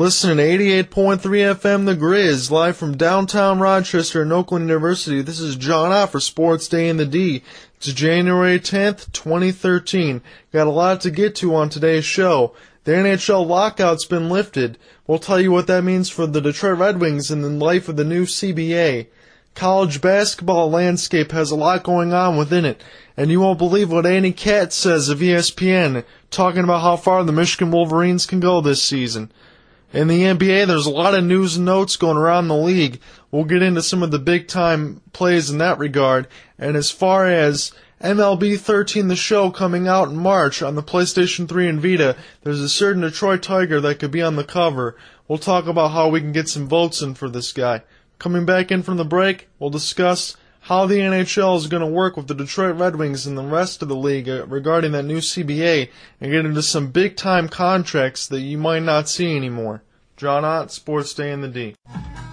Listen to 88.3 FM The Grizz, live from downtown Rochester and Oakland University. This is John Ott for Sports Day in the D. It's January 10th, 2013. Got a lot to get to on today's show. The NHL lockout's been lifted. We'll tell you what that means for the Detroit Red Wings and the life of the new CBA. College basketball landscape has a lot going on within it, and you won't believe what Andy Katz says of ESPN, talking about how far the Michigan Wolverines can go this season. In the NBA, there's a lot of news and notes going around the league. We'll get into some of the big time plays in that regard. And as far as MLB 13 the show coming out in March on the PlayStation 3 and Vita, there's a certain Detroit Tiger that could be on the cover. We'll talk about how we can get some votes in for this guy. Coming back in from the break, we'll discuss how the NHL is going to work with the Detroit Red Wings and the rest of the league uh, regarding that new CBA and get into some big time contracts that you might not see anymore. John Ott, Sports Day in the D.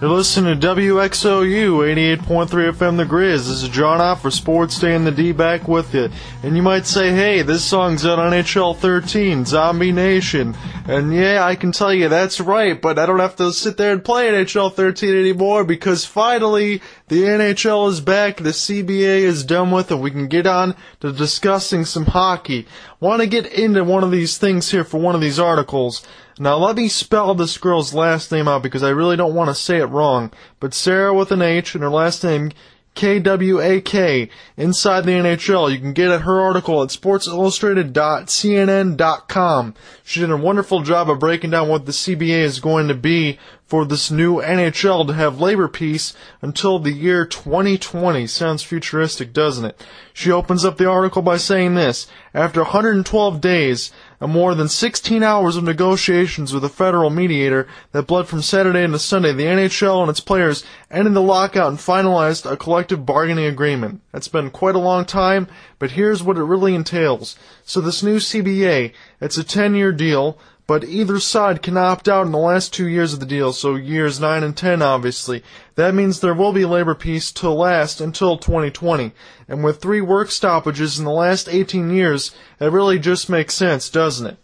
You're listening to WXOU 88.3 FM The Grizz. This is John Ott for Sports Day in the D back with you. And you might say, hey, this song's on NHL 13, Zombie Nation. And yeah, I can tell you that's right, but I don't have to sit there and play NHL 13 anymore because finally the NHL is back, the CBA is done with, and we can get on to discussing some hockey. Want to get into one of these things here for one of these articles. Now let me spell this girl's last name out because I really don't want to say it wrong. But Sarah with an H and her last name KWAK inside the NHL. You can get at her article at sportsillustrated.cnn.com. She did a wonderful job of breaking down what the CBA is going to be for this new NHL to have labor peace until the year 2020. Sounds futuristic, doesn't it? She opens up the article by saying this. After 112 days, and more than 16 hours of negotiations with a federal mediator that bled from Saturday into Sunday, the NHL and its players ended the lockout and finalized a collective bargaining agreement. That's been quite a long time, but here's what it really entails. So this new CBA, it's a 10 year deal, but either side can opt out in the last two years of the deal, so years 9 and 10 obviously. That means there will be labor peace to last until 2020. And with three work stoppages in the last 18 years, it really just makes sense, doesn't it?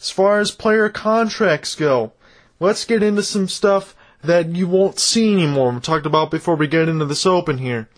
As far as player contracts go, let's get into some stuff that you won't see anymore. We talked about before we get into this open here.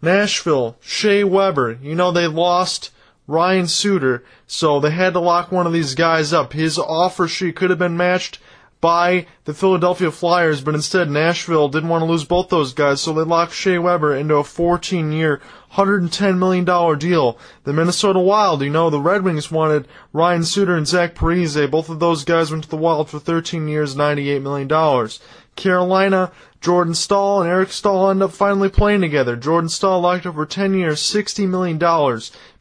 Nashville, Shea Weber, you know they lost Ryan Suter, so they had to lock one of these guys up. His offer sheet could have been matched by the Philadelphia Flyers, but instead Nashville didn't want to lose both those guys, so they locked Shea Weber into a 14 year, $110 million deal. The Minnesota Wild, you know, the Red Wings wanted Ryan Suter and Zach Parise. Both of those guys went to the Wild for 13 years, $98 million. Carolina, Jordan Staal and Eric Staal end up finally playing together. Jordan Staal locked up for 10 years, $60 million.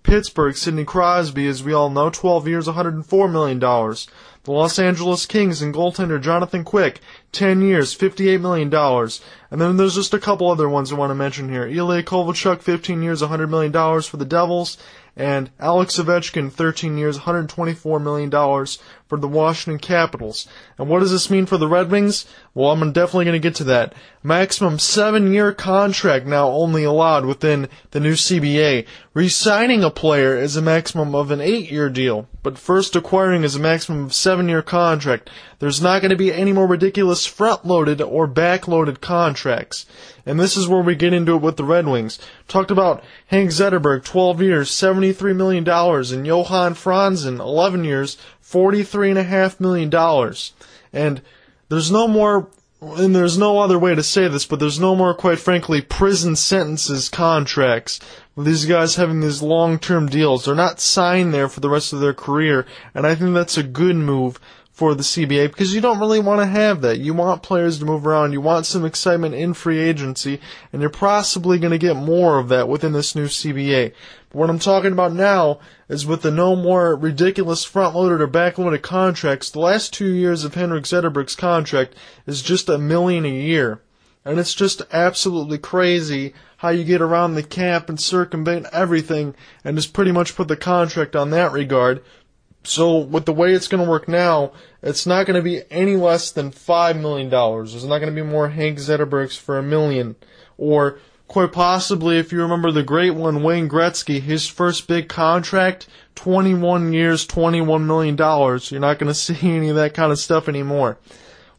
Pittsburgh, Sidney Crosby, as we all know, 12 years, $104 million. The Los Angeles Kings and goaltender Jonathan Quick, 10 years, $58 million. And then there's just a couple other ones I want to mention here. Ilya Kovalchuk, 15 years, $100 million for the Devils. And Alex Ovechkin, 13 years, $124 million for the Washington Capitals. And what does this mean for the Red Wings? Well, I'm definitely going to get to that. Maximum seven year contract now only allowed within the new CBA. Resigning a player is a maximum of an eight year deal, but first acquiring is a maximum of seven year contract. There's not going to be any more ridiculous front loaded or back loaded contracts. And this is where we get into it with the Red Wings. Talked about Hank Zetterberg, 12 years, $73 million, and Johan Franzen, 11 years, $43.5 million. And there's no more, and there's no other way to say this, but there's no more, quite frankly, prison sentences contracts these guys having these long-term deals. They're not signed there for the rest of their career, and I think that's a good move for the CBA because you don't really want to have that. You want players to move around. You want some excitement in free agency, and you're possibly going to get more of that within this new CBA. But what I'm talking about now is with the no more ridiculous front-loaded or back-loaded contracts. The last two years of Henrik Zetterberg's contract is just a million a year. And it's just absolutely crazy how you get around the cap and circumvent everything and just pretty much put the contract on that regard so with the way it's going to work now, it's not going to be any less than five million dollars. There's not going to be more Hank Zetterbergs for a million, or quite possibly, if you remember the great one, Wayne Gretzky, his first big contract, 21 years, 21 million dollars. You're not going to see any of that kind of stuff anymore.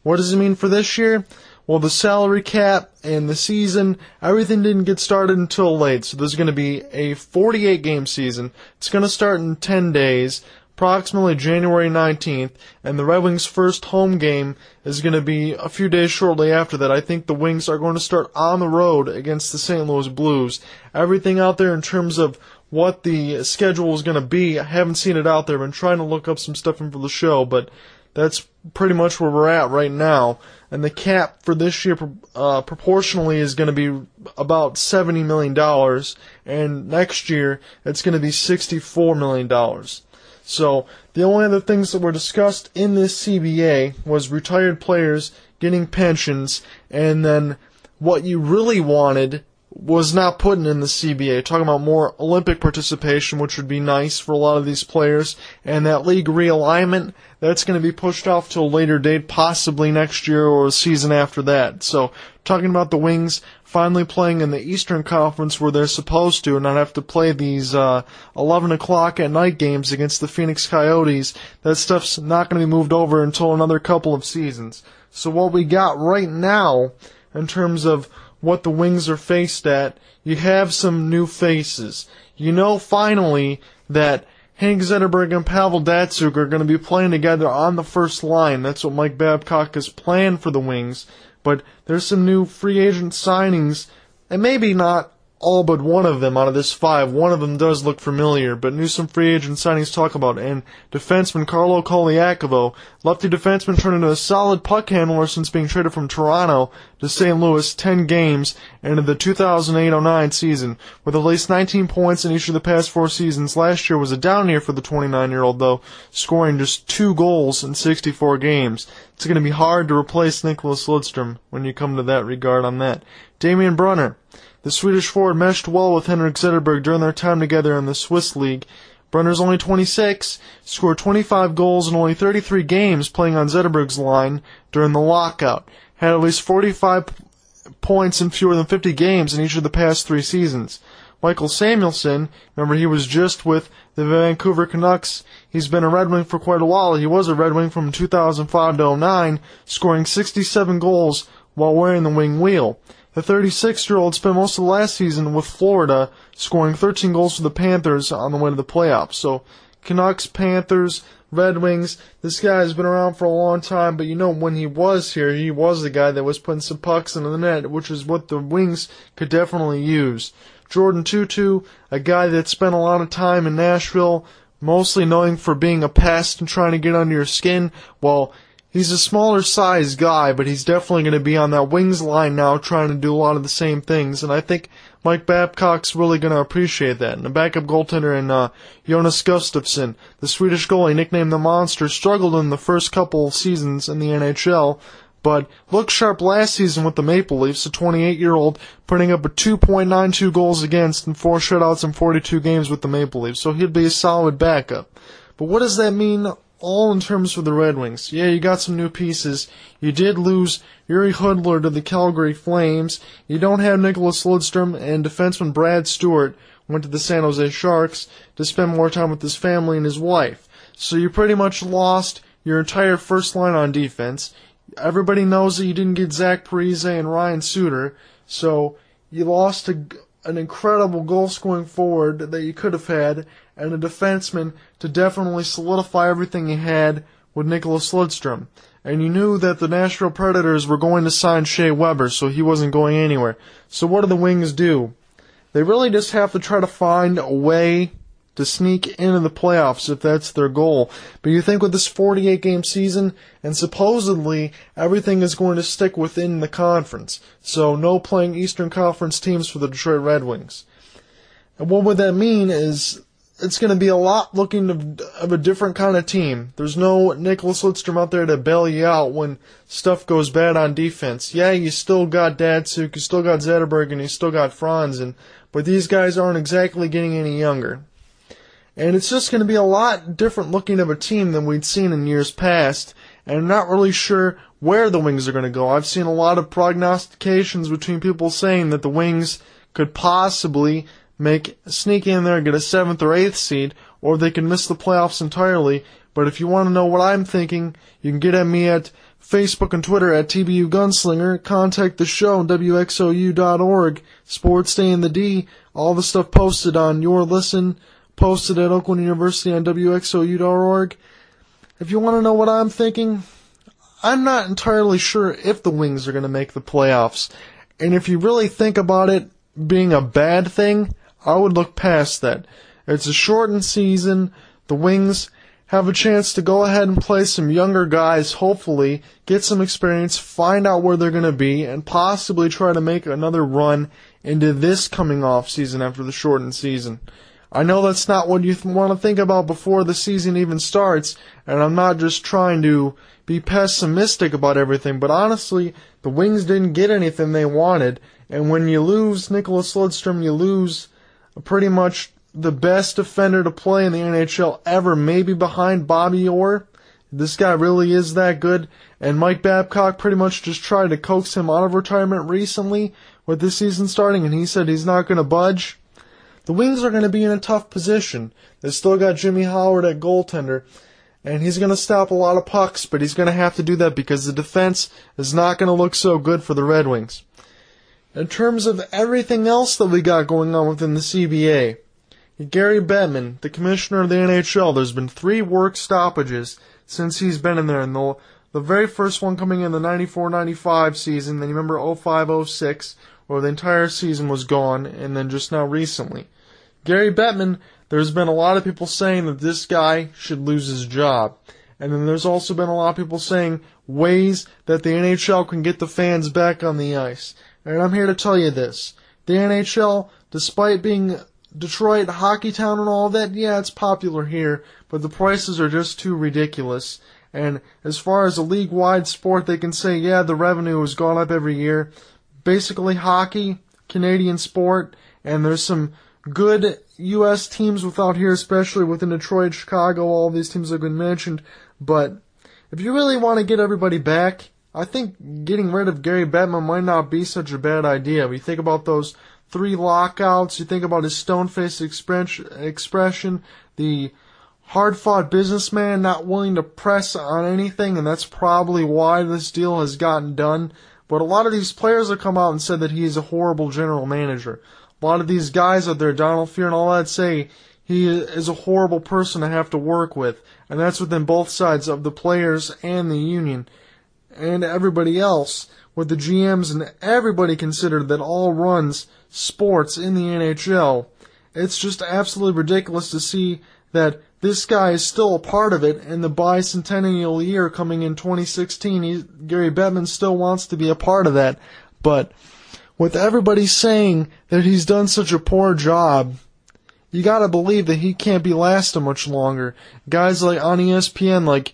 What does it mean for this year? Well, the salary cap and the season, everything didn't get started until late. So there's going to be a 48 game season. It's going to start in 10 days, approximately January 19th, and the Red Wings' first home game is going to be a few days shortly after that. I think the Wings are going to start on the road against the St. Louis Blues. Everything out there in terms of what the schedule is going to be, I haven't seen it out there. I've been trying to look up some stuff for the show, but that's pretty much where we're at right now. And the cap for this year, uh, proportionally, is going to be about $70 million. And next year, it's going to be $64 million. So, the only other things that were discussed in this CBA was retired players getting pensions, and then what you really wanted was not put in the CBA. Talking about more Olympic participation, which would be nice for a lot of these players, and that league realignment, that's going to be pushed off to a later date, possibly next year or a season after that. So, talking about the Wings finally playing in the Eastern Conference where they're supposed to, and not have to play these uh, 11 o'clock at night games against the Phoenix Coyotes, that stuff's not going to be moved over until another couple of seasons. So, what we got right now, in terms of what the Wings are faced at, you have some new faces. You know finally that Hank Zetterberg and Pavel Datsyuk are going to be playing together on the first line. That's what Mike Babcock has planned for the Wings. But there's some new free agent signings, and maybe not all but one of them out of this five. One of them does look familiar, but new some free agent signings talk about. And defenseman Carlo Colaiacovo, lefty defenseman turned into a solid puck handler since being traded from Toronto to St. Louis 10 games into the 2008-09 season, with at least 19 points in each of the past four seasons. Last year was a down year for the 29-year-old though, scoring just two goals in 64 games. It's going to be hard to replace Nicklas Lidstrom when you come to that regard on that. Damien Brunner, the Swedish forward meshed well with Henrik Zetterberg during their time together in the Swiss League. Brunner's only 26, scored 25 goals in only 33 games playing on Zetterberg's line during the lockout. Had at least 45 points in fewer than 50 games in each of the past three seasons. Michael Samuelsson, remember he was just with the Vancouver Canucks. He's been a Red Wing for quite a while. He was a Red Wing from 2005 to 09, scoring 67 goals while wearing the wing wheel. The 36 year old spent most of the last season with Florida, scoring 13 goals for the Panthers on the way to the playoffs. So, Canucks, Panthers, Red Wings, this guy has been around for a long time, but you know, when he was here, he was the guy that was putting some pucks into the net, which is what the Wings could definitely use. Jordan Tootoo, a guy that spent a lot of time in Nashville, mostly knowing for being a pest and trying to get under your skin. Well, He's a smaller size guy, but he's definitely going to be on that wings line now trying to do a lot of the same things. And I think Mike Babcock's really going to appreciate that. And the backup goaltender in uh, Jonas Gustavsson, the Swedish goalie nicknamed the Monster, struggled in the first couple of seasons in the NHL, but looked sharp last season with the Maple Leafs, a 28-year-old putting up a 2.92 goals against and four shutouts in 42 games with the Maple Leafs. So he'd be a solid backup. But what does that mean all in terms for the Red Wings. Yeah, you got some new pieces. You did lose Jiri Hudler to the Calgary Flames. You don't have Nicklas Lidstrom and defenseman Brad Stuart went to the San Jose Sharks to spend more time with his family and his wife. So you pretty much lost your entire first line on defense. Everybody knows that you didn't get Zach Parise and Ryan Suter, so you lost a, an incredible goal scoring forward that you could have had, and a defenseman to definitely solidify everything he had with Nicklas Lidstrom. And you knew that the Nashville Predators were going to sign Shea Weber, so he wasn't going anywhere. So what do the Wings do? They really just have to try to find a way to sneak into the playoffs if that's their goal. But you think with this 48 game season, and supposedly everything is going to stick within the conference. So no playing Eastern Conference teams for the Detroit Red Wings. And what would that mean is it's going to be a lot looking of, of, a different kind of team. There's no Nicklas Lidstrom out there to bail you out when stuff goes bad on defense. Yeah, you still got Datsyuk, you still got Zetterberg, and you still got Franz, and but these guys aren't exactly getting any younger. And it's just going to be a lot different looking of a team than we'd seen in years past, and I'm not really sure where the Wings are going to go. I've seen a lot of prognostications between people saying that the Wings could possibly make sneak in there and get a seventh or eighth seed, or they can miss the playoffs entirely. But if you want to know what I'm thinking, you can get at me at Facebook and Twitter at TBU Gunslinger. Contact the show WXOU.org. Sports Day in the D. All the stuff posted on Your Listen, posted at Oakland University on WXOU.org. If you want to know what I'm thinking, I'm not entirely sure if the Wings are going to make the playoffs. And if you really think about it being a bad thing, I would look past that. It's a shortened season. The Wings have a chance to go ahead and play some younger guys, hopefully, get some experience, find out where they're going to be, and possibly try to make another run into this coming off season after the shortened season. I know that's not what you th- want to think about before the season even starts, and I'm not just trying to be pessimistic about everything, but honestly, the Wings didn't get anything they wanted, and when you lose Nicklas Lidstrom, you lose pretty much the best defender to play in the NHL ever, maybe behind Bobby Orr. This guy really is that good. And Mike Babcock pretty much just tried to coax him out of retirement recently with this season starting, and he said he's not going to budge. The Wings are going to be in a tough position. They still got Jimmy Howard at goaltender, and he's going to stop a lot of pucks, but he's going to have to do that because the defense is not going to look so good for the Red Wings. In terms of everything else that we got going on within the CBA, Gary Bettman, the commissioner of the NHL, there's been three work stoppages since he's been in there. And the, the very first one coming in the 94-95 season, then you remember 05-06, where the entire season was gone, and then just now recently. Gary Bettman, there's been a lot of people saying that this guy should lose his job. And then there's also been a lot of people saying ways that the NHL can get the fans back on the ice. And I'm here to tell you this. The NHL, despite being Detroit, hockey town and all that, yeah, it's popular here, but the prices are just too ridiculous. And as far as a league wide sport, they can say, yeah, the revenue has gone up every year. Basically, hockey, Canadian sport, and there's some good U.S. teams without here, especially within Detroit, Chicago, all these teams have been mentioned. But if you really want to get everybody back, I think getting rid of Gary Bettman might not be such a bad idea. We think about those three lockouts. You think about his stone-faced expression, the hard-fought businessman not willing to press on anything, and that's probably why this deal has gotten done. But a lot of these players have come out and said that he is a horrible general manager. A lot of these guys out there, Donald Fehr and all that, say he is a horrible person to have to work with. And that's within both sides of the players and the union and everybody else with the GMs and everybody considered that all runs sports in the NHL. It's just absolutely ridiculous to see that this guy is still a part of it in the bicentennial year coming in 2016. He, Gary Bettman still wants to be a part of that, but with everybody saying that he's done such a poor job, you gotta believe that he can't be lasting much longer. Guys like on ESPN, like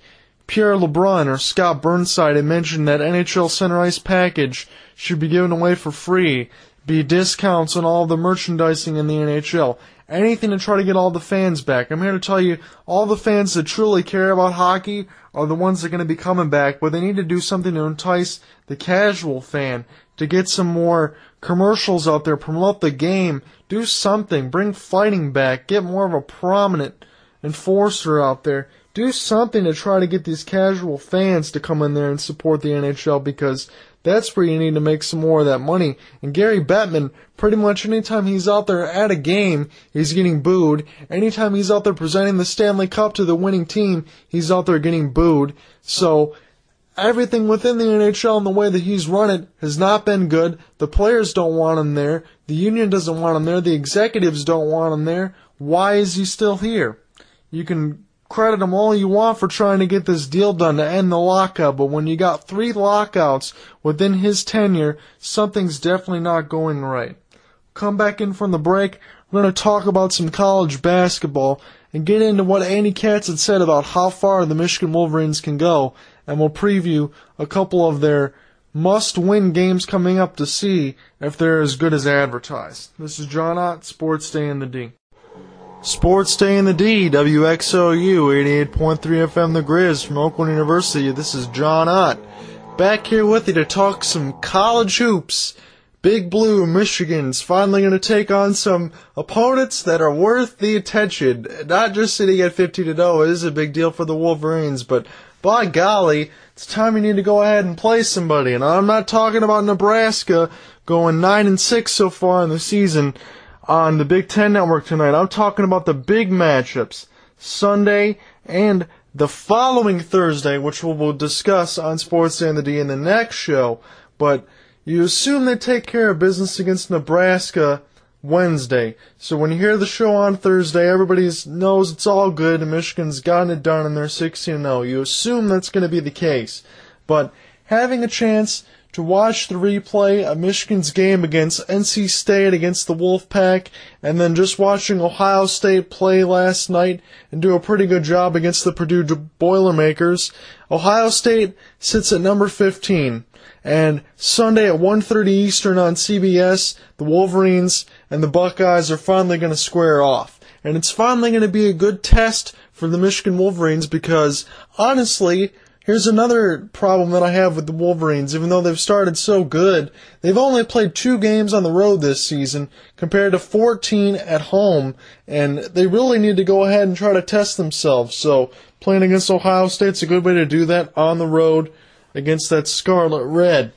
Pierre LeBrun or Scott Burnside had mentioned that NHL Center Ice package should be given away for free, be discounts on all the merchandising in the NHL. Anything to try to get all the fans back. I'm here to tell you, all the fans that truly care about hockey are the ones that are going to be coming back, but they need to do something to entice the casual fan, to get some more commercials out there, promote the game, do something, bring fighting back, get more of a prominent enforcer out there do something to try to get these casual fans to come in there and support the NHL because that's where you need to make some more of that money. And Gary Bettman, pretty much anytime he's out there at a game, he's getting booed. Anytime he's out there presenting the Stanley Cup to the winning team, he's out there getting booed. So, everything within the NHL and the way that he's run it has not been good. The players don't want him there. The union doesn't want him there. The executives don't want him there. Why is he still here? You can credit him all you want for trying to get this deal done to end the lockout, but when you got three lockouts within his tenure, something's definitely not going right. Come back in from the break. We're going to talk about some college basketball and get into what Andy Katz had said about how far the Michigan Wolverines can go, and we'll preview a couple of their must-win games coming up to see if they're as good as advertised. This is John Ott, Sports Day in the D. Sports Day in the D, WXOU 88.3 FM The Grizz from Oakland University. This is John Ott. Back here with you to talk some college hoops. Big Blue Michigan's finally going to take on some opponents that are worth the attention. Not just sitting at 50 to 0 is a big deal for the Wolverines, but by golly, it's time you need to go ahead and play somebody. And I'm not talking about Nebraska going 9 and 6 so far in the season on the Big Ten Network tonight. I'm talking about the big matchups Sunday and the following Thursday, which we will discuss on Sports D in the next show. But you assume they take care of business against Nebraska Wednesday. So when you hear the show on Thursday, everybody knows it's all good and Michigan's gotten it done and they're 16 0. You assume that's going to be the case. But having a chance to watch the replay of Michigan's game against NC State against the Wolfpack, and then just watching Ohio State play last night and do a pretty good job against the Purdue Boilermakers. Ohio State sits at number 15. And Sunday at 1:30 Eastern on CBS, the Wolverines and the Buckeyes are finally going to square off. And it's finally going to be a good test for the Michigan Wolverines because honestly, Here's another problem that I have with the Wolverines. Even though they've started so good, they've only played two games on the road this season compared to 14 at home, and they really need to go ahead and try to test themselves. So playing against Ohio State's a good way to do that on the road against that Scarlet Red.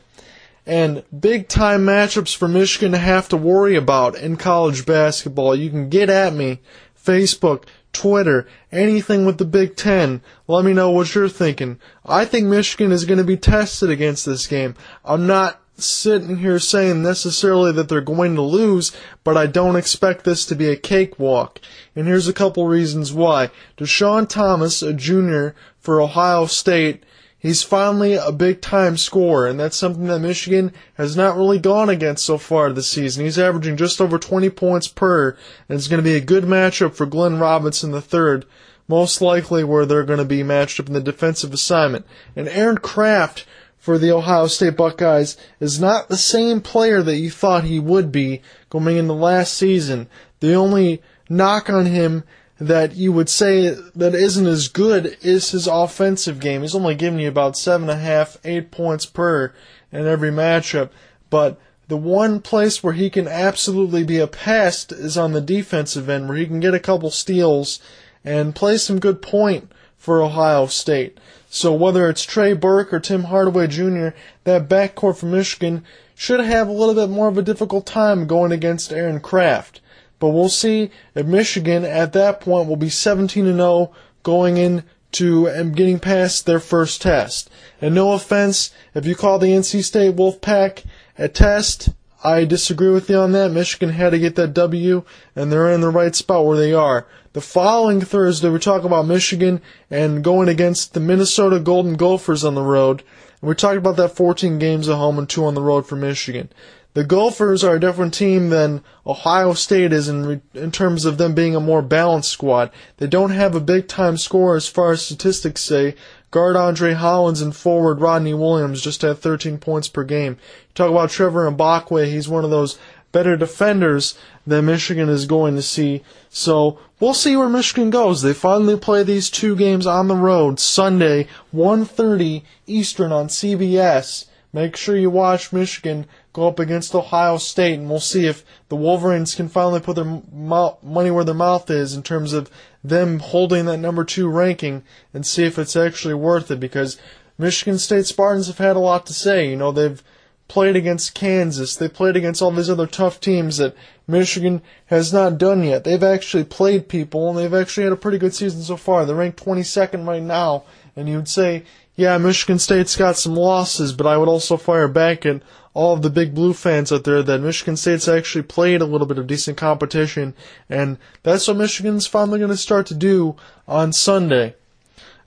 And big time matchups for Michigan to have to worry about in college basketball. You can get at me, Facebook, Twitter, anything with the Big Ten. Let me know what you're thinking. I think Michigan is going to be tested against this game. I'm not sitting here saying necessarily that they're going to lose, but I don't expect this to be a cakewalk. And here's a couple reasons why. Deshaun Thomas, a junior for Ohio State, He's finally a big time scorer, and that's something that Michigan has not really gone against so far this season. He's averaging just over 20 points per, and it's going to be a good matchup for Glenn Robinson III, most likely where they're going to be matched up in the defensive assignment. And Aaron Craft for the Ohio State Buckeyes is not the same player that you thought he would be going into last season. The only knock on him that you would say that isn't as good is his offensive game. He's only giving you about seven and a half, eight points per in every matchup. But the one place where he can absolutely be a pest is on the defensive end, where he can get a couple steals and play some good point for Ohio State. So whether it's Trey Burke or Tim Hardaway Jr., that backcourt for Michigan should have a little bit more of a difficult time going against Aaron Craft. But we'll see if Michigan at that point will be 17 and 0 going into and getting past their first test. And no offense, if you call the NC State Wolfpack a test, I disagree with you on that. Michigan had to get that W, and they're in the right spot where they are. The following Thursday, we talk about Michigan and going against the Minnesota Golden Gophers on the road. And we talked about that 14 games at home and two on the road for Michigan. The Gophers are a different team than Ohio State is in in terms of them being a more balanced squad. They don't have a big time score as far as statistics say. Guard Andre Hollins and forward Rodney Williams just had 13 points per game. You talk about Trevor Mbakwe, he's one of those better defenders that Michigan is going to see. So we'll see where Michigan goes. They finally play these two games on the road Sunday, 1:30 Eastern on CBS. Make sure you watch Michigan go up against Ohio State, and we'll see if the Wolverines can finally put their money where their mouth is in terms of them holding that number two ranking and see if it's actually worth it because Michigan State Spartans have had a lot to say. You know, they've played against Kansas, they played against all these other tough teams that Michigan has not done yet. They've actually played people and they've actually had a pretty good season so far. They're ranked 22nd right now, and you'd say, yeah, Michigan State's got some losses, but I would also fire back at all of the big blue fans out there that Michigan State's actually played a little bit of decent competition, and that's what Michigan's finally going to start to do on Sunday.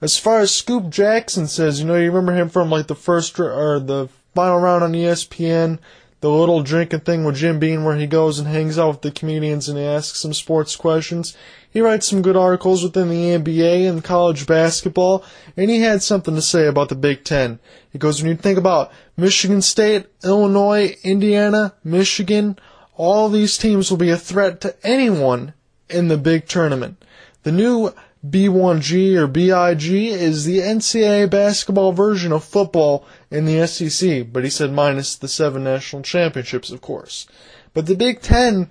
As far as Scoop Jackson says, you know, you remember him from like the first or the final round on ESPN, the little drinking thing with Jim Beam where he goes and hangs out with the comedians and asks some sports questions. He writes some good articles within the NBA and college basketball, and he had something to say about the Big Ten. He goes, when you think about Michigan State, Illinois, Indiana, Michigan, all these teams will be a threat to anyone in the big tournament. The new B1G or BIG is the NCAA basketball version of football in the SEC, but he said minus the seven national championships, of course. But the Big Ten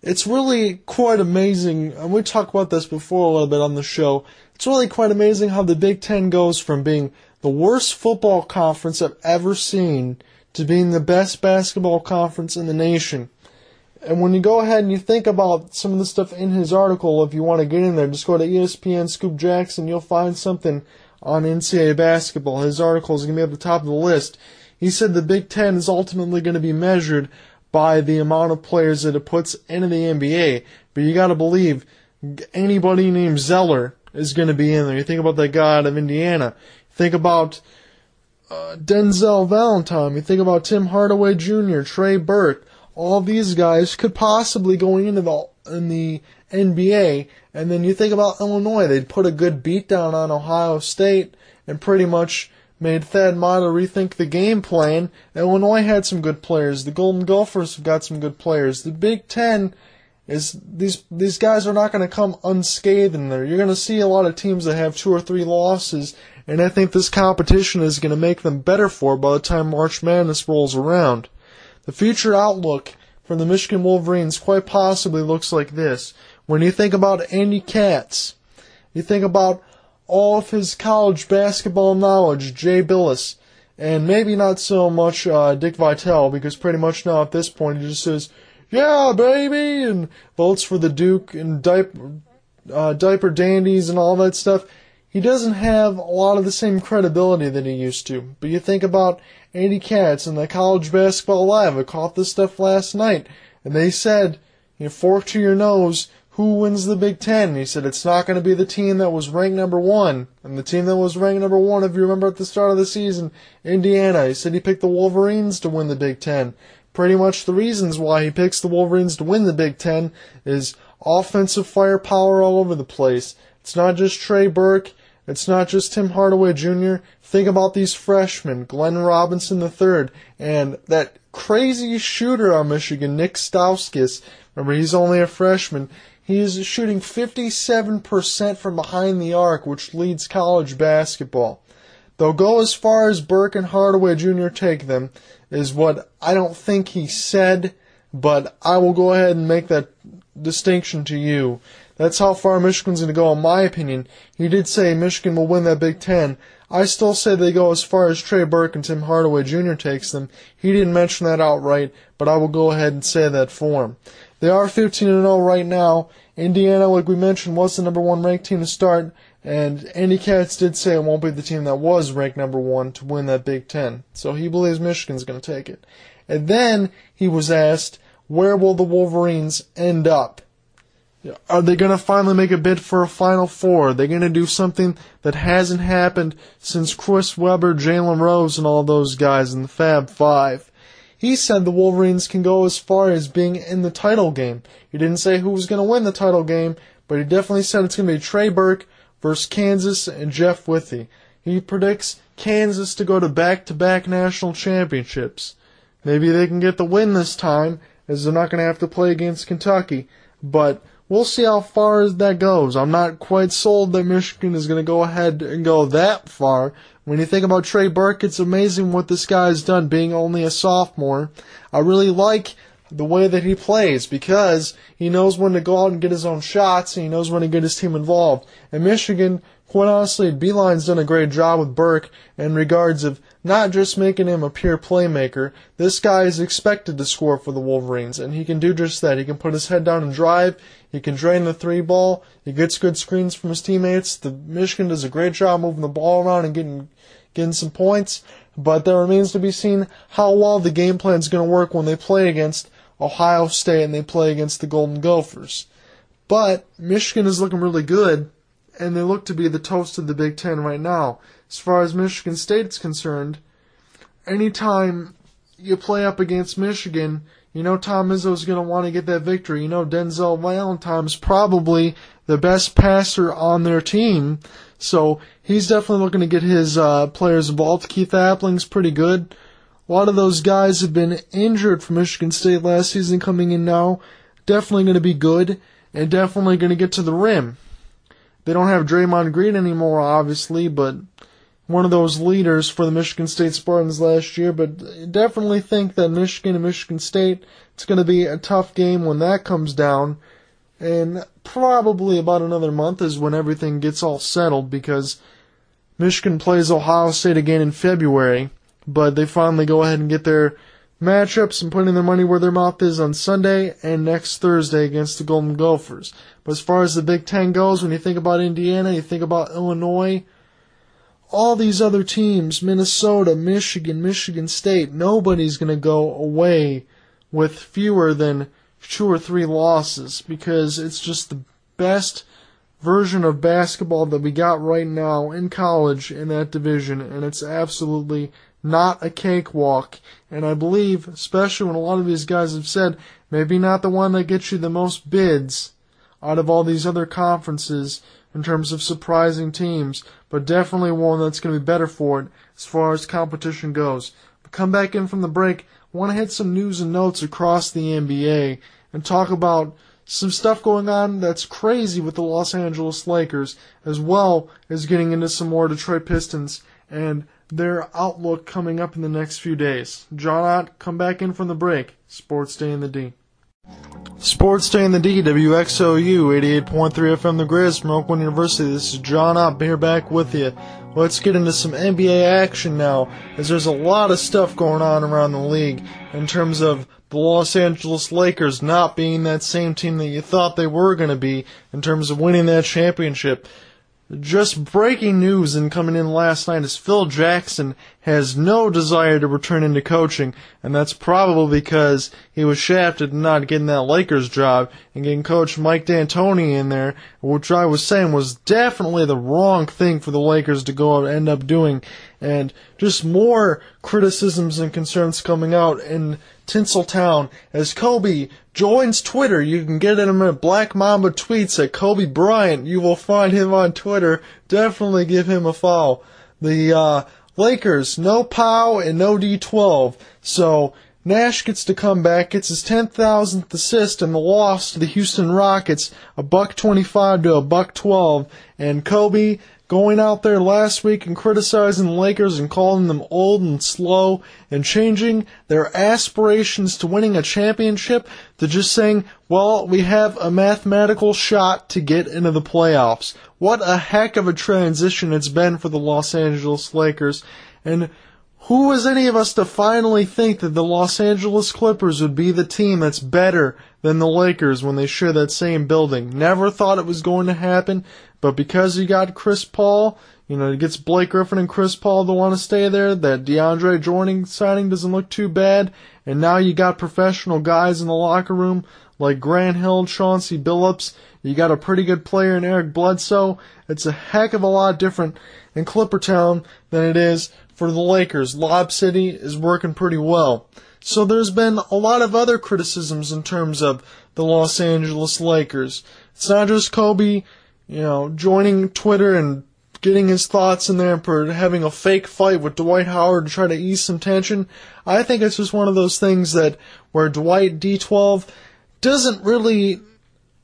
it's really quite amazing, and we talked about this before a little bit on the show. It's really quite amazing how the Big Ten goes from being the worst football conference I've ever seen to being the best basketball conference in the nation. And when you go ahead and you think about some of the stuff in his article, if you want to get in there, just go to ESPN Scoop Jackson. You'll find something on NCAA basketball. His article is going to be at the top of the list. He said the Big Ten is ultimately going to be measured by the amount of players that it puts into the NBA. But you got to believe anybody named Zeller is going to be in there. You think about that guy out of Indiana. Think about uh, Denzel Valentine. You think about Tim Hardaway Jr., Trey Burke. All these guys could possibly go into the in the NBA. And then you think about Illinois. They'd put a good beat down on Ohio State and pretty much made Thad Matta rethink the game plan. Illinois had some good players. The Golden Gophers have got some good players. The Big Ten is these these guys are not going to come unscathed in there. You're going to see a lot of teams that have two or three losses, and I think this competition is going to make them better for by the time March Madness rolls around. The future outlook for the Michigan Wolverines quite possibly looks like this. When you think about Andy Katz, you think about all of his college basketball knowledge, Jay Bilas, and maybe not so much uh, Dick Vitale, because pretty much now at this point he just says, "Yeah, baby," and votes for the Duke and diaper, uh, diaper dandies and all that stuff. He doesn't have a lot of the same credibility that he used to. But you think about Andy Katz and the College Basketball Live. I caught this stuff last night, and they said, "You fork to your nose." who wins the Big Ten? he said it's not going to be the team that was ranked number one. And the team that was ranked number one, if you remember at the start of the season, Indiana. He said he picked the Wolverines to win the Big Ten. Pretty much the reasons why he picks the Wolverines to win the Big Ten is offensive firepower all over the place. It's not just Trey Burke. It's not just Tim Hardaway Jr. Think about these freshmen, Glenn Robinson III, and that crazy shooter on Michigan, Nick Stauskas. Remember, he's only a freshman. He is shooting 57% from behind the arc, which leads college basketball. They'll go as far as Burke and Hardaway Jr. take them, is what I don't think he said, but I will go ahead and make that distinction to you. That's how far Michigan's going to go, in my opinion. He did say Michigan will win that Big Ten. I still say they go as far as Trey Burke and Tim Hardaway Jr. takes them. He didn't mention that outright, but I will go ahead and say that for him. They are 15 and 0 right now. Indiana, like we mentioned, was the number one ranked team to start, and Andy Katz did say it won't be the team that was ranked number one to win that Big Ten. So he believes Michigan's going to take it. And then he was asked, where will the Wolverines end up? Are they going to finally make a bid for a Final Four? Are they going to do something that hasn't happened since Chris Webber, Jalen Rose, and all those guys in the Fab Five? He said the Wolverines can go as far as being in the title game. He didn't say who was going to win the title game, but he definitely said it's going to be Trey Burke versus Kansas and Jeff Withey. He predicts Kansas to go to back-to-back national championships. Maybe they can get the win this time, as they're not going to have to play against Kentucky. But we'll see how far that goes. I'm not quite sold that Michigan is going to go ahead and go that far. When you think about Trey Burke, it's amazing what this guy has done being only a sophomore. I really like the way that he plays because he knows when to go out and get his own shots and he knows when to get his team involved. And Michigan, quite honestly, Beilein's done a great job with Burke in regards of not just making him a pure playmaker. This guy is expected to score for the Wolverines, and he can do just that. He can put his head down and drive. He can drain the three ball. He gets good screens from his teammates. The Michigan does a great job moving the ball around and getting getting some points. But there remains to be seen how well the game plan is going to work when they play against Ohio State and they play against the Golden Gophers. But Michigan is looking really good, and they look to be the toast of the Big Ten right now. As far as Michigan State is concerned, anytime you play up against Michigan, you know Tom Izzo's going to want to get that victory. You know Denzel Valentine's probably the best passer on their team, so he's definitely looking to get his uh, players involved. Keith Appling's pretty good. A lot of those guys have been injured from Michigan State last season coming in now. Definitely going to be good and definitely going to get to the rim. They don't have Draymond Green anymore, obviously, but one of those leaders for the Michigan State Spartans last year, but definitely think that Michigan and Michigan State, it's going to be a tough game when that comes down. And probably about another month is when everything gets all settled because Michigan plays Ohio State again in February, but they finally go ahead and get their matchups and putting their money where their mouth is on Sunday and next Thursday against the Golden Gophers. But as far as the Big Ten goes, when you think about Indiana, you think about Illinois, all these other teams, Minnesota, Michigan, Michigan State, nobody's going to go away with fewer than two or three losses because it's just the best version of basketball that we got right now in college in that division, and it's absolutely not a cakewalk. And I believe, especially when a lot of these guys have said, maybe not the one that gets you the most bids out of all these other conferences in terms of surprising teams, but definitely one that's going to be better for it as far as competition goes. But come back in from the break. Want to hit some news and notes across the NBA and talk about some stuff going on that's crazy with the Los Angeles Lakers, as well as getting into some more Detroit Pistons and their outlook coming up in the next few days. John Ott, come back in from the break. Sports Day in the D. Sports Day in the D, WXOU 88.3 FM The Grizz from Oakland University. This is John Ott here back with you. Let's get into some NBA action now, as there's a lot of stuff going on around the league in terms of the Los Angeles Lakers not being that same team that you thought they were going to be in terms of winning that championship. Just breaking news and coming in last night is Phil Jackson has no desire to return into coaching, and that's probably because he was shafted not getting that Lakers job and getting coach Mike D'Antoni in there, which I was saying was definitely the wrong thing for the Lakers to go and end up doing. And just more criticisms and concerns coming out in Tinseltown as Kobe joins Twitter. You can get him at Black Mamba Tweets at Kobe Bryant. You will find him on Twitter. Definitely give him a follow. The uh, Lakers, no Pau and no D12. So Nash gets to come back, gets his 10,000th assist in the loss to the Houston Rockets, a buck 25 to a buck 12. And Kobe going out there last week and criticizing the Lakers and calling them old and slow and changing their aspirations to winning a championship to just saying, well, we have a mathematical shot to get into the playoffs. What a heck of a transition it's been for the Los Angeles Lakers. And who was any of us to finally think that the Los Angeles Clippers would be the team that's better than the Lakers when they share that same building? Never thought it was going to happen, but because you got Chris Paul, you know, it gets Blake Griffin and Chris Paul to want to stay there. That DeAndre Jordan signing doesn't look too bad. And now you got professional guys in the locker room like Grant Hill, Chauncey Billups. You got a pretty good player in Eric Bledsoe. It's a heck of a lot different in Clippertown than it is for the Lakers. Lob City is working pretty well. So there's been a lot of other criticisms in terms of the Los Angeles Lakers. It's not just Kobe you know, joining Twitter and getting his thoughts in there for having a fake fight with Dwight Howard to try to ease some tension. I think it's just one of those things that where Dwight D12 doesn't really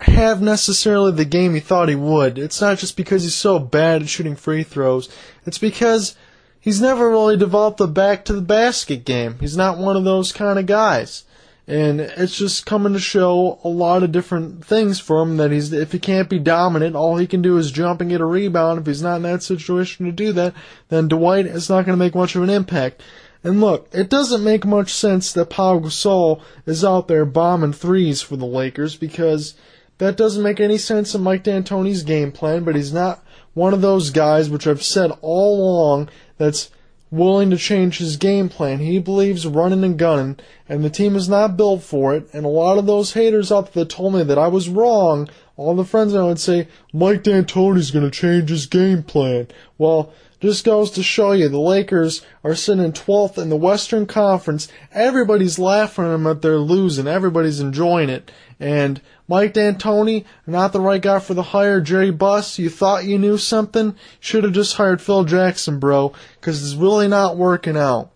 have necessarily the game he thought he would. It's not just because he's so bad at shooting free throws. It's because he's never really developed a back to the basket game. He's not one of those kind of guys. And it's just coming to show a lot of different things for him that he's, if he can't be dominant, all he can do is jump and get a rebound. If he's not in that situation to do that, then Dwight is not going to make much of an impact. And look, it doesn't make much sense that Paul Gasol is out there bombing threes for the Lakers because that doesn't make any sense in Mike D'Antoni's game plan, but he's not one of those guys, which I've said all along, that's willing to change his game plan. He believes running and gunning, and the team is not built for it. And a lot of those haters out there that told me that I was wrong. All the friends I would say, Mike D'Antoni's going to change his game plan. Well, just goes to show you the Lakers are sitting 12th in the Western Conference. Everybody's laughing at them at their losing. Everybody's enjoying it. And Mike D'Antoni, not the right guy for the hire. Jerry Buss, you thought you knew something? Should have just hired Phil Jackson, bro, because it's really not working out.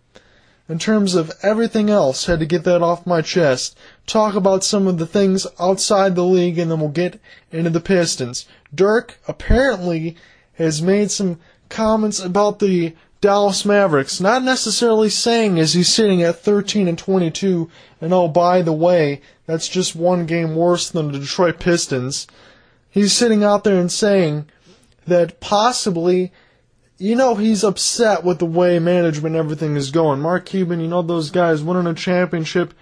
In terms of everything else, had to get that off my chest. Talk about some of the things outside the league, and then we'll get into the Pistons. Dirk apparently has made some comments about the Dallas Mavericks, not necessarily saying as he's sitting at 13 and 22, and oh, by the way, that's just one game worse than the Detroit Pistons. He's sitting out there and saying that possibly, you know, he's upset with the way management everything is going. Mark Cuban, you know, those guys winning a championship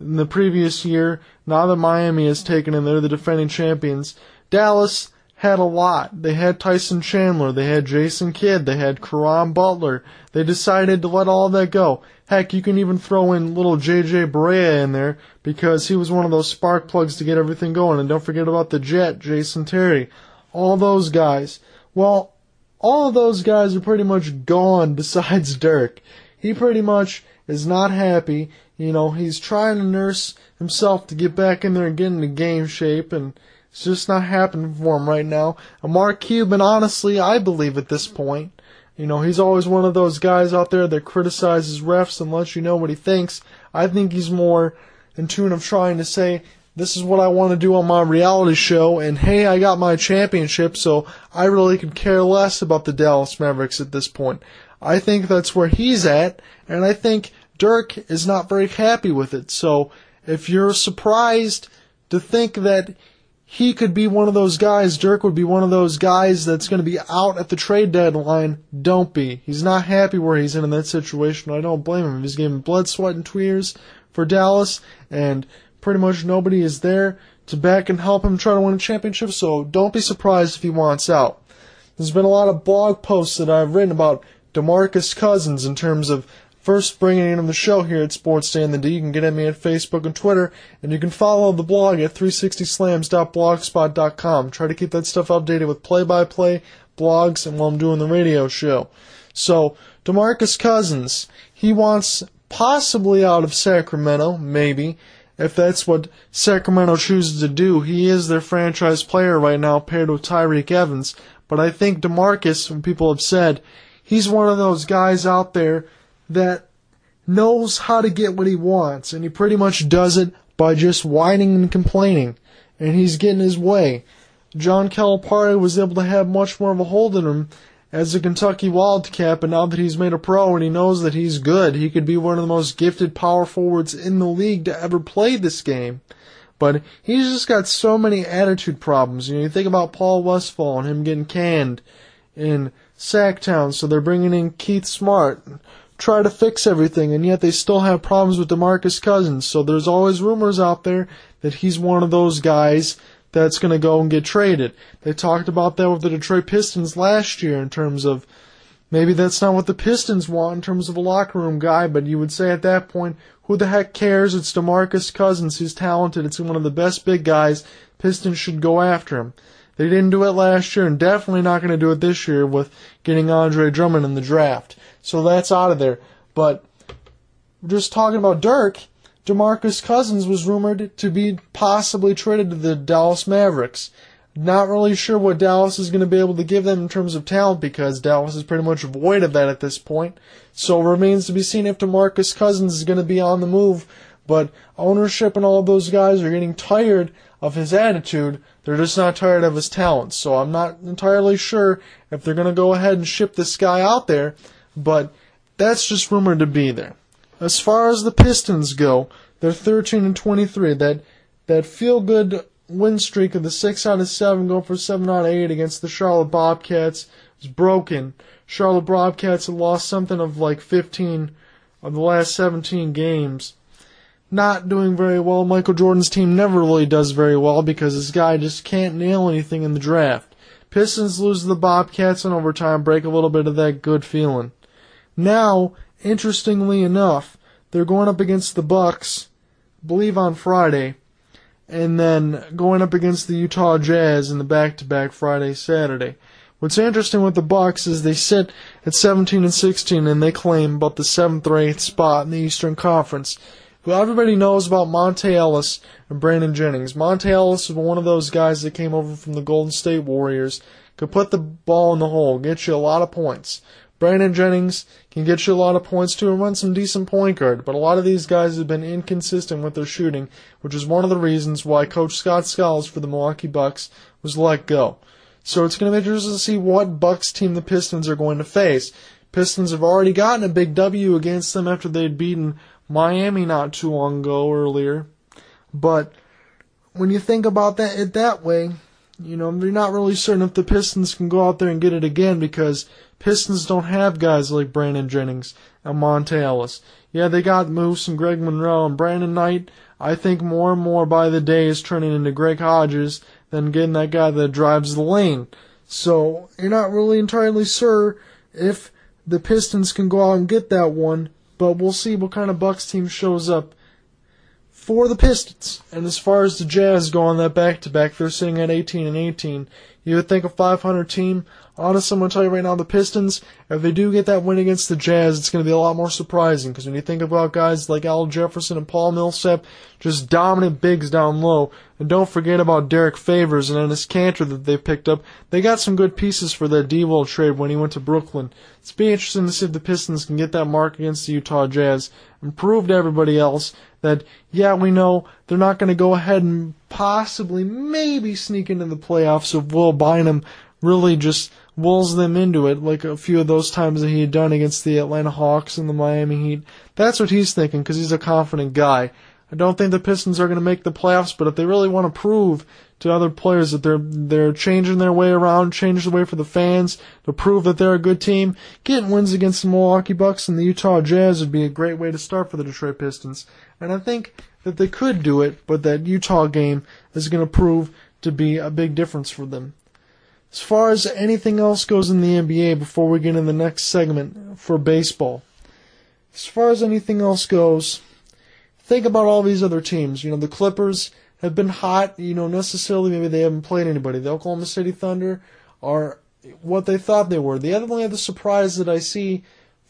in the previous year. Now that Miami has taken and they're the defending champions. Dallas, had a lot. They had Tyson Chandler, they had Jason Kidd, they had Caron Butler. They decided to let all that go. Heck, you can even throw in little JJ Barea in there because he was one of those spark plugs to get everything going. And don't forget about the Jet, Jason Terry. All those guys. Well, all of those guys are pretty much gone besides Dirk. He pretty much is not happy. You know, he's trying to nurse himself to get back in there and get into game shape and it's just not happening for him right now. And Mark Cuban, honestly, I believe at this point, you know, he's always one of those guys out there that criticizes refs and lets you know what he thinks. I think he's more in tune of trying to say, this is what I want to do on my reality show, and hey, I got my championship, so I really could care less about the Dallas Mavericks at this point. I think that's where he's at, and I think Dirk is not very happy with it. So if you're surprised to think that he could be one of those guys, Dirk would be one of those guys that's going to be out at the trade deadline. Don't be. He's not happy where he's in in that situation. I don't blame him. He's giving blood, sweat, and tears for Dallas, and pretty much nobody is there to back and help him try to win a championship, so don't be surprised if he wants out. There's been a lot of blog posts that I've written about DeMarcus Cousins in terms of First, bringing in on the show here at Sports Day in the D. You can get at me at Facebook and Twitter, and you can follow the blog at 360slams.blogspot.com. Try to keep that stuff updated with play-by-play blogs and while I'm doing the radio show. So, DeMarcus Cousins, he wants possibly out of Sacramento, maybe, if that's what Sacramento chooses to do. He is their franchise player right now, paired with Tyreke Evans. But I think DeMarcus, when people have said, he's one of those guys out there that knows how to get what he wants, and he pretty much does it by just whining and complaining, and he's getting his way. John Calipari was able to have much more of a hold on him as a Kentucky Wildcat, and now that he's made a pro and he knows that he's good, he could be one of the most gifted power forwards in the league to ever play this game. But he's just got so many attitude problems. You know, you think about Paul Westphal and him getting canned in Sactown, so they're bringing in Keith Smart try to fix everything, and yet they still have problems with DeMarcus Cousins. So there's always rumors out there that he's one of those guys that's going to go and get traded. They talked about that with the Detroit Pistons last year in terms of maybe that's not what the Pistons want in terms of a locker room guy, but you would say at that point, who the heck cares? It's DeMarcus Cousins. He's talented. It's one of the best big guys. Pistons should go after him. They didn't do it last year and definitely not going to do it this year with getting Andre Drummond in the draft. So that's out of there. But just talking about Dirk, DeMarcus Cousins was rumored to be possibly traded to the Dallas Mavericks. Not really sure what Dallas is going to be able to give them in terms of talent because Dallas is pretty much void of that at this point. So it remains to be seen if DeMarcus Cousins is going to be on the move. But ownership and all of those guys are getting tired of his attitude. They're just not tired of his talent. So I'm not entirely sure if they're going to go ahead and ship this guy out there but that's just rumored to be there. As far as the Pistons go, they're 13 and 23. That that feel good win streak of the six out of seven, going for seven out of eight against the Charlotte Bobcats is broken. Charlotte Bobcats have lost something of like 15 of the last 17 games. Not doing very well. Michael Jordan's team never really does very well because this guy just can't nail anything in the draft. Pistons lose to the Bobcats in overtime, break a little bit of that good feeling. Now, interestingly enough, they're going up against the Bucks, I believe on Friday, and then going up against the Utah Jazz in the back-to-back Friday Saturday. What's interesting with the Bucks is they sit at 17 and 16 and they claim about the seventh or eighth spot in the Eastern Conference. Well, everybody knows about Monta Ellis and Brandon Jennings. Monta Ellis is one of those guys that came over from the Golden State Warriors, could put the ball in the hole, get you a lot of points. Brandon Jennings can get you a lot of points too and run some decent point guard, but a lot of these guys have been inconsistent with their shooting, which is one of the reasons why Coach Scott Skiles for the Milwaukee Bucks was let go. So it's going to be interesting to see what Bucks team the Pistons are going to face. Pistons have already gotten a big W against them after they'd beaten Miami not too long ago earlier. But when you think about that it that way, you know, you're not really certain if the Pistons can go out there and get it again because Pistons don't have guys like Brandon Jennings and Monta Ellis. Yeah, they got moves from Greg Monroe and Brandon Knight. I think more and more by the day is turning into Craig Hodges than getting that guy that drives the lane. So you're not really entirely sure if the Pistons can go out and get that one, but we'll see what kind of Bucks team shows up for the Pistons. And as far as the Jazz go on that back to back, they're sitting at 18 and 18. You would think a 500 team. Honestly, I'm going to tell you right now, the Pistons, if they do get that win against the Jazz, it's going to be a lot more surprising because when you think about guys like Al Jefferson and Paul Millsap, just dominant bigs down low, and don't forget about Derrick Favors and Enes Kanter that they picked up. They got some good pieces for that D-Will trade when he went to Brooklyn. It's be interesting to see if the Pistons can get that mark against the Utah Jazz and prove to everybody else that, yeah, we know they're not going to go ahead and possibly, maybe sneak into the playoffs if Will Bynum really just wills them into it, like a few of those times that he had done against the Atlanta Hawks and the Miami Heat. That's what he's thinking because he's a confident guy. I don't think the Pistons are going to make the playoffs, but if they really want to prove to other players that they're they're changing their way around, change the way for the fans to prove that they're a good team, getting wins against the Milwaukee Bucks and the Utah Jazz would be a great way to start for the Detroit Pistons. And I think that they could do it, but that Utah game is going to prove to be a big difference for them. As far as anything else goes in the NBA before we get in the next segment for baseball, as far as anything else goes, think about all these other teams. You know, the Clippers have been hot. You know, necessarily maybe they haven't played anybody. The Oklahoma City Thunder are what they thought they were. The other only other surprise that I see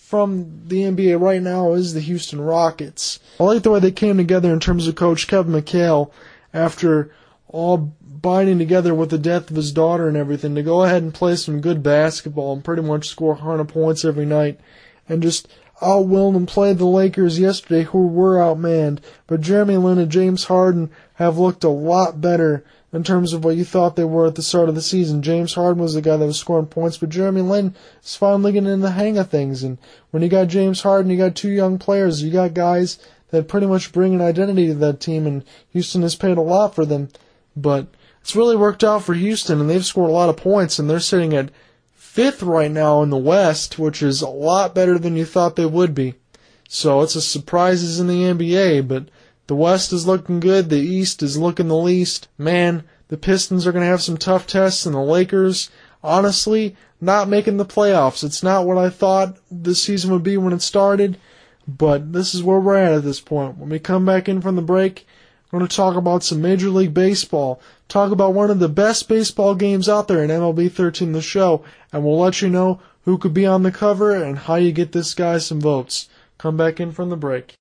from the NBA right now is the Houston Rockets. I like the way they came together in terms of Coach Kevin McHale after all binding together with the death of his daughter and everything to go ahead and play some good basketball and pretty much score 100 points every night and just outwill and play the Lakers yesterday who were outmanned. But Jeremy Lin and James Harden have looked a lot better in terms of what you thought they were at the start of the season. James Harden was the guy that was scoring points, but Jeremy Lin is finally getting in the hang of things. And when you got James Harden, you got two young players. You got guys that pretty much bring an identity to that team, and Houston has paid a lot for them. But it's really worked out for Houston, and they've scored a lot of points, and they're sitting at fifth right now in the West, which is a lot better than you thought they would be. So it's a surprises in the NBA, but the West is looking good. The East is looking the least. Man, the Pistons are going to have some tough tests, and the Lakers, honestly, not making the playoffs. It's not what I thought this season would be when it started, but this is where we're at at this point. When we come back in from the break, we're going to talk about some Major League Baseball, talk about one of the best baseball games out there in MLB 13 the show, and we'll let you know who could be on the cover and how you get this guy some votes. Come back in from the break.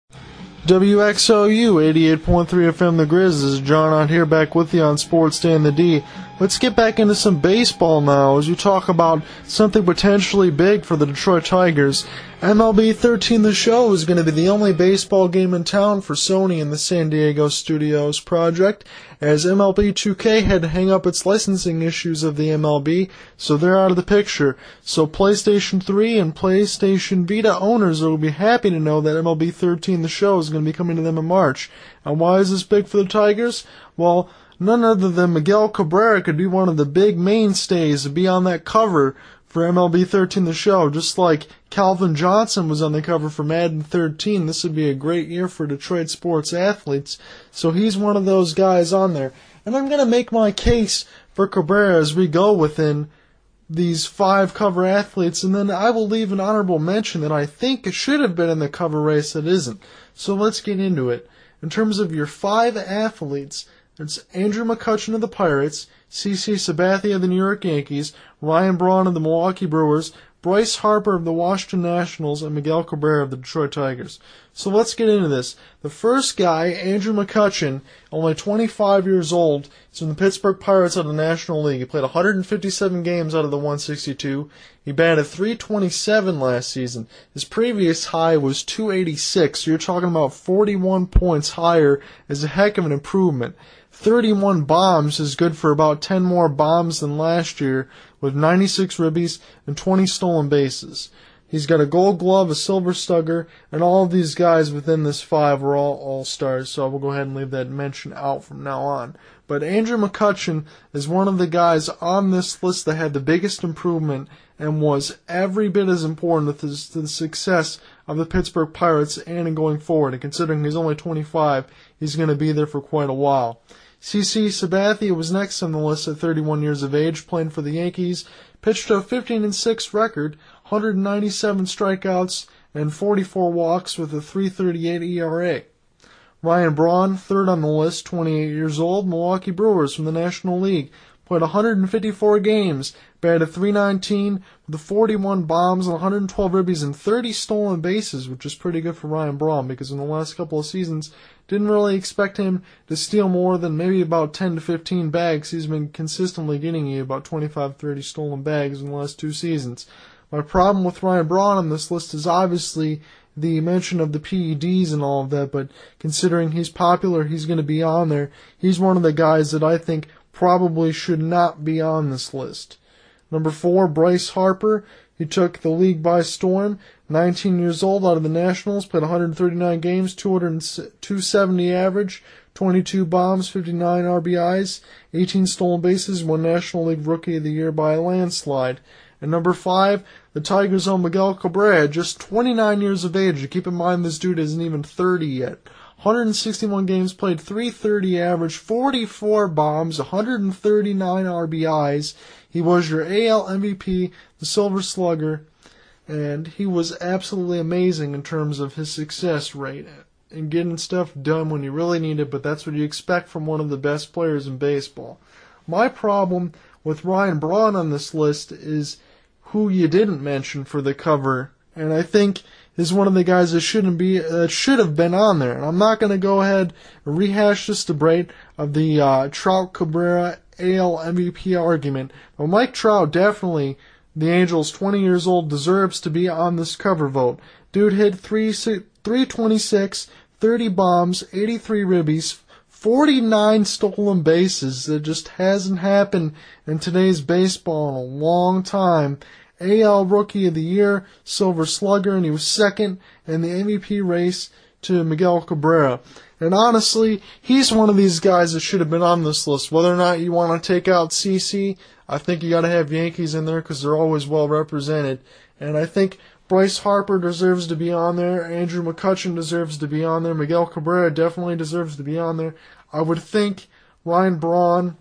WXOU 88.3 FM The Grizz is John out here back with you on Sports Day in the D. Let's get back into some baseball now as you talk about something potentially big for the Detroit Tigers. MLB 13 The Show is going to be the only baseball game in town for Sony and the San Diego Studios project, as MLB 2K had to hang up its licensing issues of the MLB, so they're out of the picture. So PlayStation 3 and PlayStation Vita owners will be happy to know that MLB 13 The Show is going to be coming to them in March. And why is this big for the Tigers? Well, none other than Miguel Cabrera could be one of the big mainstays to be on that cover for MLB 13 The Show, just like Calvin Johnson was on the cover for Madden 13. This would be a great year for Detroit sports athletes. So he's one of those guys on there. And I'm going to make my case for Cabrera as we go within these five cover athletes, and then I will leave an honorable mention that I think should have been in the cover race that isn't. So let's get into it. In terms of your five athletes, it's Andrew McCutchen of the Pirates, CC Sabathia of the New York Yankees, Ryan Braun of the Milwaukee Brewers, Bryce Harper of the Washington Nationals, and Miguel Cabrera of the Detroit Tigers. So let's get into this. The first guy, Andrew McCutchen, only 25 years old, is from the Pittsburgh Pirates of the National League. He played 157 games out of the 162. He batted 327 last season. His previous high was 286. So you're talking about 41 points higher. Is a heck of an improvement. 31 bombs is good for about 10 more bombs than last year, with 96 ribbies and 20 stolen bases. He's got a gold glove, a silver slugger, and all of these guys within this five are all all stars, so I will go ahead and leave that mention out from now on. But Andrew McCutchen is one of the guys on this list that had the biggest improvement and was every bit as important to the success of the Pittsburgh Pirates and in going forward. And considering he's only 25, he's going to be there for quite a while. CC Sabathia was next on the list at 31 years of age, playing for the Yankees, pitched a 15 and 6 record, 197 strikeouts, and 44 walks with a 338 ERA. Ryan Braun, third on the list, 28 years old, Milwaukee Brewers from the National League, played 154 games, batted 319 with 41 bombs and 112 ribbies and 30 stolen bases, which is pretty good for Ryan Braun because in the last couple of seasons, didn't really expect him to steal more than maybe about 10 to 15 bags. He's been consistently getting you about 25, 30 stolen bags in the last two seasons. My problem with Ryan Braun on this list is obviously the mention of the PEDs and all of that, but considering he's popular, he's going to be on there. He's one of the guys that I think probably should not be on this list. Number four, Bryce Harper. He took the league by storm. 19 years old out of the Nationals, played 139 games, 270 average, 22 bombs, 59 RBIs, 18 stolen bases, won National League Rookie of the Year by a landslide. And number five, the Tigers' own Miguel Cabrera, just 29 years of age. Keep in mind this dude isn't even 30 yet. 161 games played, 330 average, 44 bombs, 139 RBIs. He was your AL MVP, the Silver Slugger, and he was absolutely amazing in terms of his success rate and getting stuff done when you really need it, but that's what you expect from one of the best players in baseball. My problem with Ryan Braun on this list is who you didn't mention for the cover, and I think is one of the guys that shouldn't be that should have been on there. And I'm not going to go ahead and rehash this debate of the uh, Trout Cabrera AL MVP argument, but Mike Trout definitely, the Angels, 20 years old, deserves to be on this cover vote. Dude hit three 326, 30 bombs, 83 ribbies, 49 stolen bases. That just hasn't happened in today's baseball in a long time. AL Rookie of the Year, Silver Slugger, and he was second in the MVP race to Miguel Cabrera. And honestly, he's one of these guys that should have been on this list. Whether or not you want to take out CC, I think you got to have Yankees in there because they're always well represented. And I think Bryce Harper deserves to be on there. Andrew McCutchen deserves to be on there. Miguel Cabrera definitely deserves to be on there. I would think Ryan Braun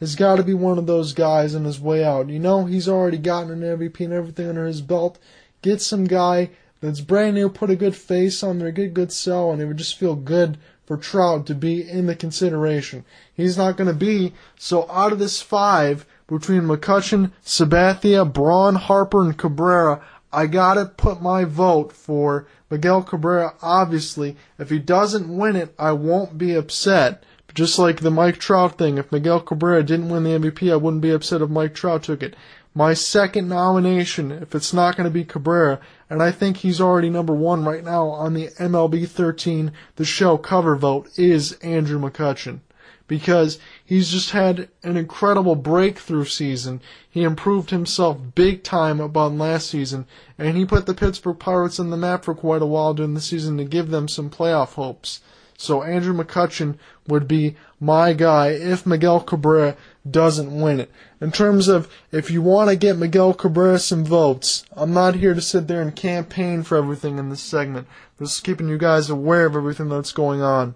has got to be one of those guys on his way out. You know, he's already gotten an MVP and everything under his belt. Get some guy that's brand new, put a good face on there, get a good sell, and it would just feel good for Trout to be in the consideration. He's not going to be. So out of this five, between McCutchen, Sabathia, Braun, Harper, and Cabrera, I gotta put my vote for Miguel Cabrera. Obviously, if he doesn't win it, I won't be upset. But Just like the Mike Trout thing, if Miguel Cabrera didn't win the MVP, I wouldn't be upset if Mike Trout took it. My second nomination, if it's not going to be Cabrera, and I think he's already number one right now on the MLB 13, the show cover vote, is Andrew McCutchen. Because he's just had an incredible breakthrough season. He improved himself big time upon last season, and he put the Pittsburgh Pirates on the map for quite a while during the season to give them some playoff hopes. So Andrew McCutchen would be my guy if Miguel Cabrera doesn't win it. In terms of if you want to get Miguel Cabrera some votes, I'm not here to sit there and campaign for everything in this segment. Just keeping you guys aware of everything that's going on.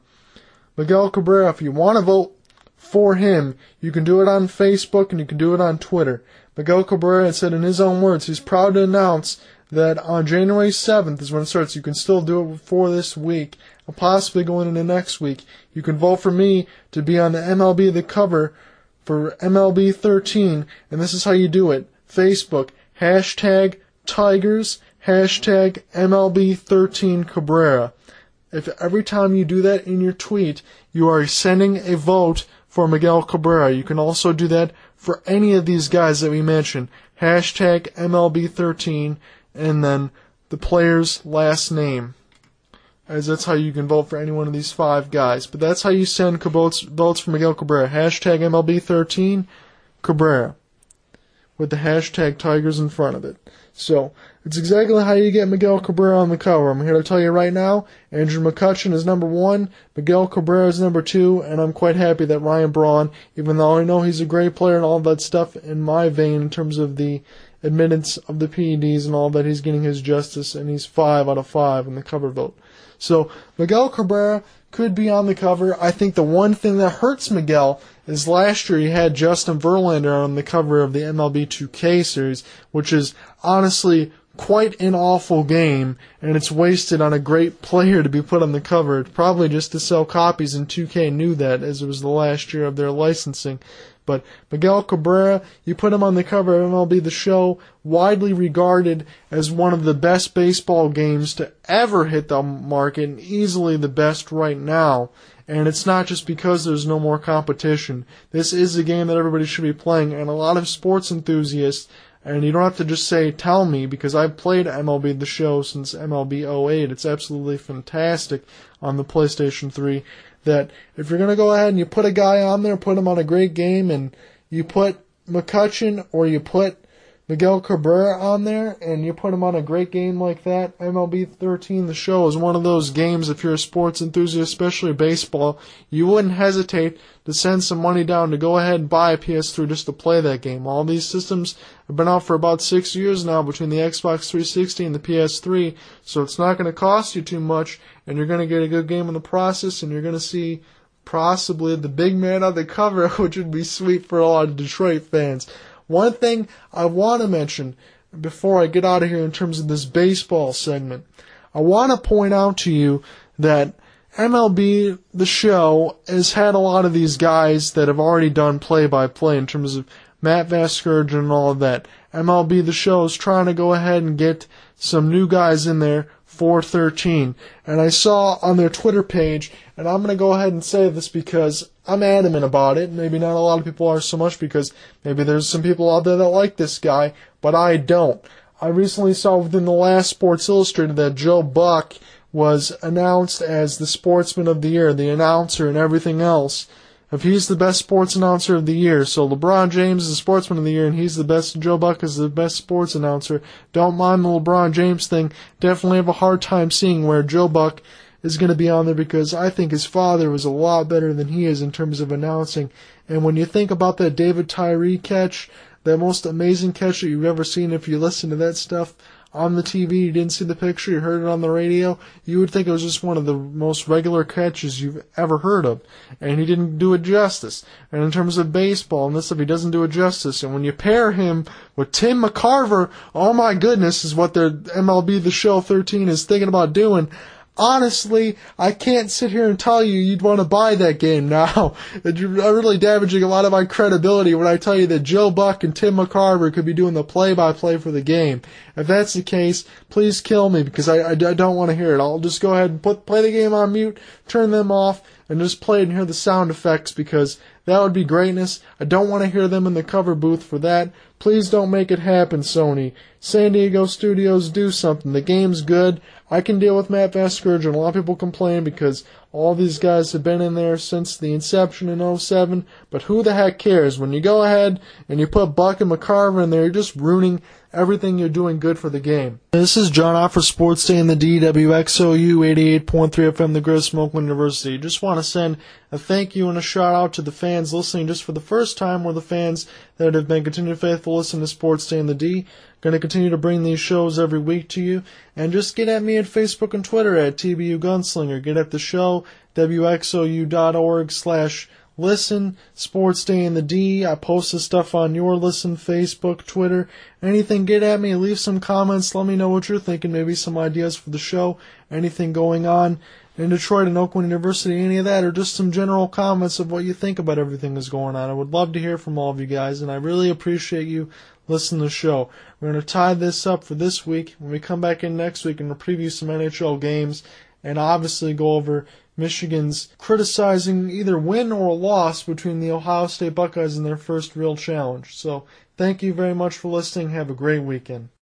Miguel Cabrera, if you want to vote for him, you can do it on Facebook and you can do it on Twitter. Miguel Cabrera said in his own words, he's proud to announce that on January 7th is when it starts. You can still do it for this week, or possibly going into next week. You can vote for me to be on the MLB The Cover for MLB 13, and this is how you do it. Facebook, hashtag Tigers, hashtag MLB 13 Cabrera. If every time you do that in your tweet, you are sending a vote for Miguel Cabrera. You can also do that for any of these guys that we mentioned. Hashtag MLB 13 and then the player's last name. As that's how you can vote for any one of these five guys. But that's how you send votes, votes for Miguel Cabrera. Hashtag MLB13 Cabrera with the hashtag Tigers in front of it. So it's exactly how you get Miguel Cabrera on the cover. I'm here to tell you right now, Andrew McCutchen is number one, Miguel Cabrera is number two, and I'm quite happy that Ryan Braun, even though I know he's a great player and all that stuff in my vein in terms of the admittance of the PEDs and all that, he's getting his justice, and he's five out of five in the cover vote. So Miguel Cabrera could be on the cover. I think the one thing that hurts Miguel is last year he had Justin Verlander on the cover of the MLB 2K series, which is honestly quite an awful game, and it's wasted on a great player to be put on the cover. Probably just to sell copies, and 2K knew that as it was the last year of their licensing. But Miguel Cabrera, you put him on the cover of MLB The Show, widely regarded as one of the best baseball games to ever hit the market, and easily the best right now. And it's not just because there's no more competition. This is a game that everybody should be playing, and a lot of sports enthusiasts, and you don't have to just say, tell me, because I've played MLB The Show since MLB 08. It's absolutely fantastic on the PlayStation 3 that if you're going to go ahead and you put a guy on there, put him on a great game, and you put McCutchen or you put Miguel Cabrera on there and you put him on a great game like that, MLB 13, the show is one of those games, if you're a sports enthusiast, especially baseball, you wouldn't hesitate to send some money down to go ahead and buy a PS3 just to play that game. All these systems have been out for about six years now between the Xbox 360 and the PS3, so it's not going to cost you too much, and you're going to get a good game in the process, and you're going to see possibly the big man on the cover, which would be sweet for a lot of Detroit fans. One thing I want to mention before I get out of here in terms of this baseball segment, I want to point out to you that MLB The Show has had a lot of these guys that have already done play by play in terms of Matt Vasgersian and all of that. MLB The Show is trying to go ahead and get some new guys in there 413. And I saw on their Twitter page, and I'm going to go ahead and say this because I'm adamant about it. Maybe not a lot of people are so much because maybe there's some people out there that like this guy, but I don't. I recently saw within the last Sports Illustrated that Joe Buck was announced as the Sportsman of the Year, the announcer, and everything else if he's the best sports announcer of the year, so LeBron James is the sportsman of the year and he's the best, Joe Buck is the best sports announcer, don't mind the LeBron James thing. Definitely have a hard time seeing where Joe Buck is going to be on there because I think his father was a lot better than he is in terms of announcing. And when you think about that David Tyree catch, that most amazing catch that you've ever seen, if you listen to that stuff, on the TV, you didn't see the picture, you heard it on the radio, you would think it was just one of the most regular catches you've ever heard of. And he didn't do it justice. And in terms of baseball and this stuff, he doesn't do it justice. And when you pair him with Tim McCarver, oh my goodness, is what their MLB The Show 13 is thinking about doing honestly, I can't sit here and tell you you'd want to buy that game now. You're uh, really damaging a lot of my credibility when I tell you that Joe Buck and Tim McCarver could be doing the play-by-play for the game. If that's the case, please kill me because I, I, I don't want to hear it. I'll just go ahead and put play the game on mute, turn them off, and just play and hear the sound effects because that would be greatness. I don't want to hear them in the cover booth for that. Please don't make it happen, Sony. San Diego Studios, do something. The game's good. I can deal with Matt Vasgersian. A lot of people complain because all these guys have been in there since the inception in 07, but who the heck cares? When you go ahead and you put Buck and McCarver in there, you're just ruining everything you're doing good for the game. This is John Off for Sports Day in the DWXOU 88.3 FM, the from Oakland University. Just want to send a thank you and a shout out to the fans listening just for the first time or the fans that have been continued faithful listening to Sports Day in the D. Going to continue to bring these shows every week to you. And just get at me at Facebook and Twitter at TBU Gunslinger. Get at the show, WXOU.org slash listen, Sports Day in the D. I post this stuff on your listen, Facebook, Twitter, anything. Get at me, leave some comments, let me know what you're thinking, maybe some ideas for the show, anything going on in Detroit and Oakland University, any of that, or just some general comments of what you think about everything that's going on. I would love to hear from all of you guys, and I really appreciate you listening to the show. We're going to tie this up for this week. When we come back in next week and we'll preview some NHL games and obviously go over Michigan's criticizing either win or loss between the Ohio State Buckeyes in their first real challenge. So thank you very much for listening. Have a great weekend.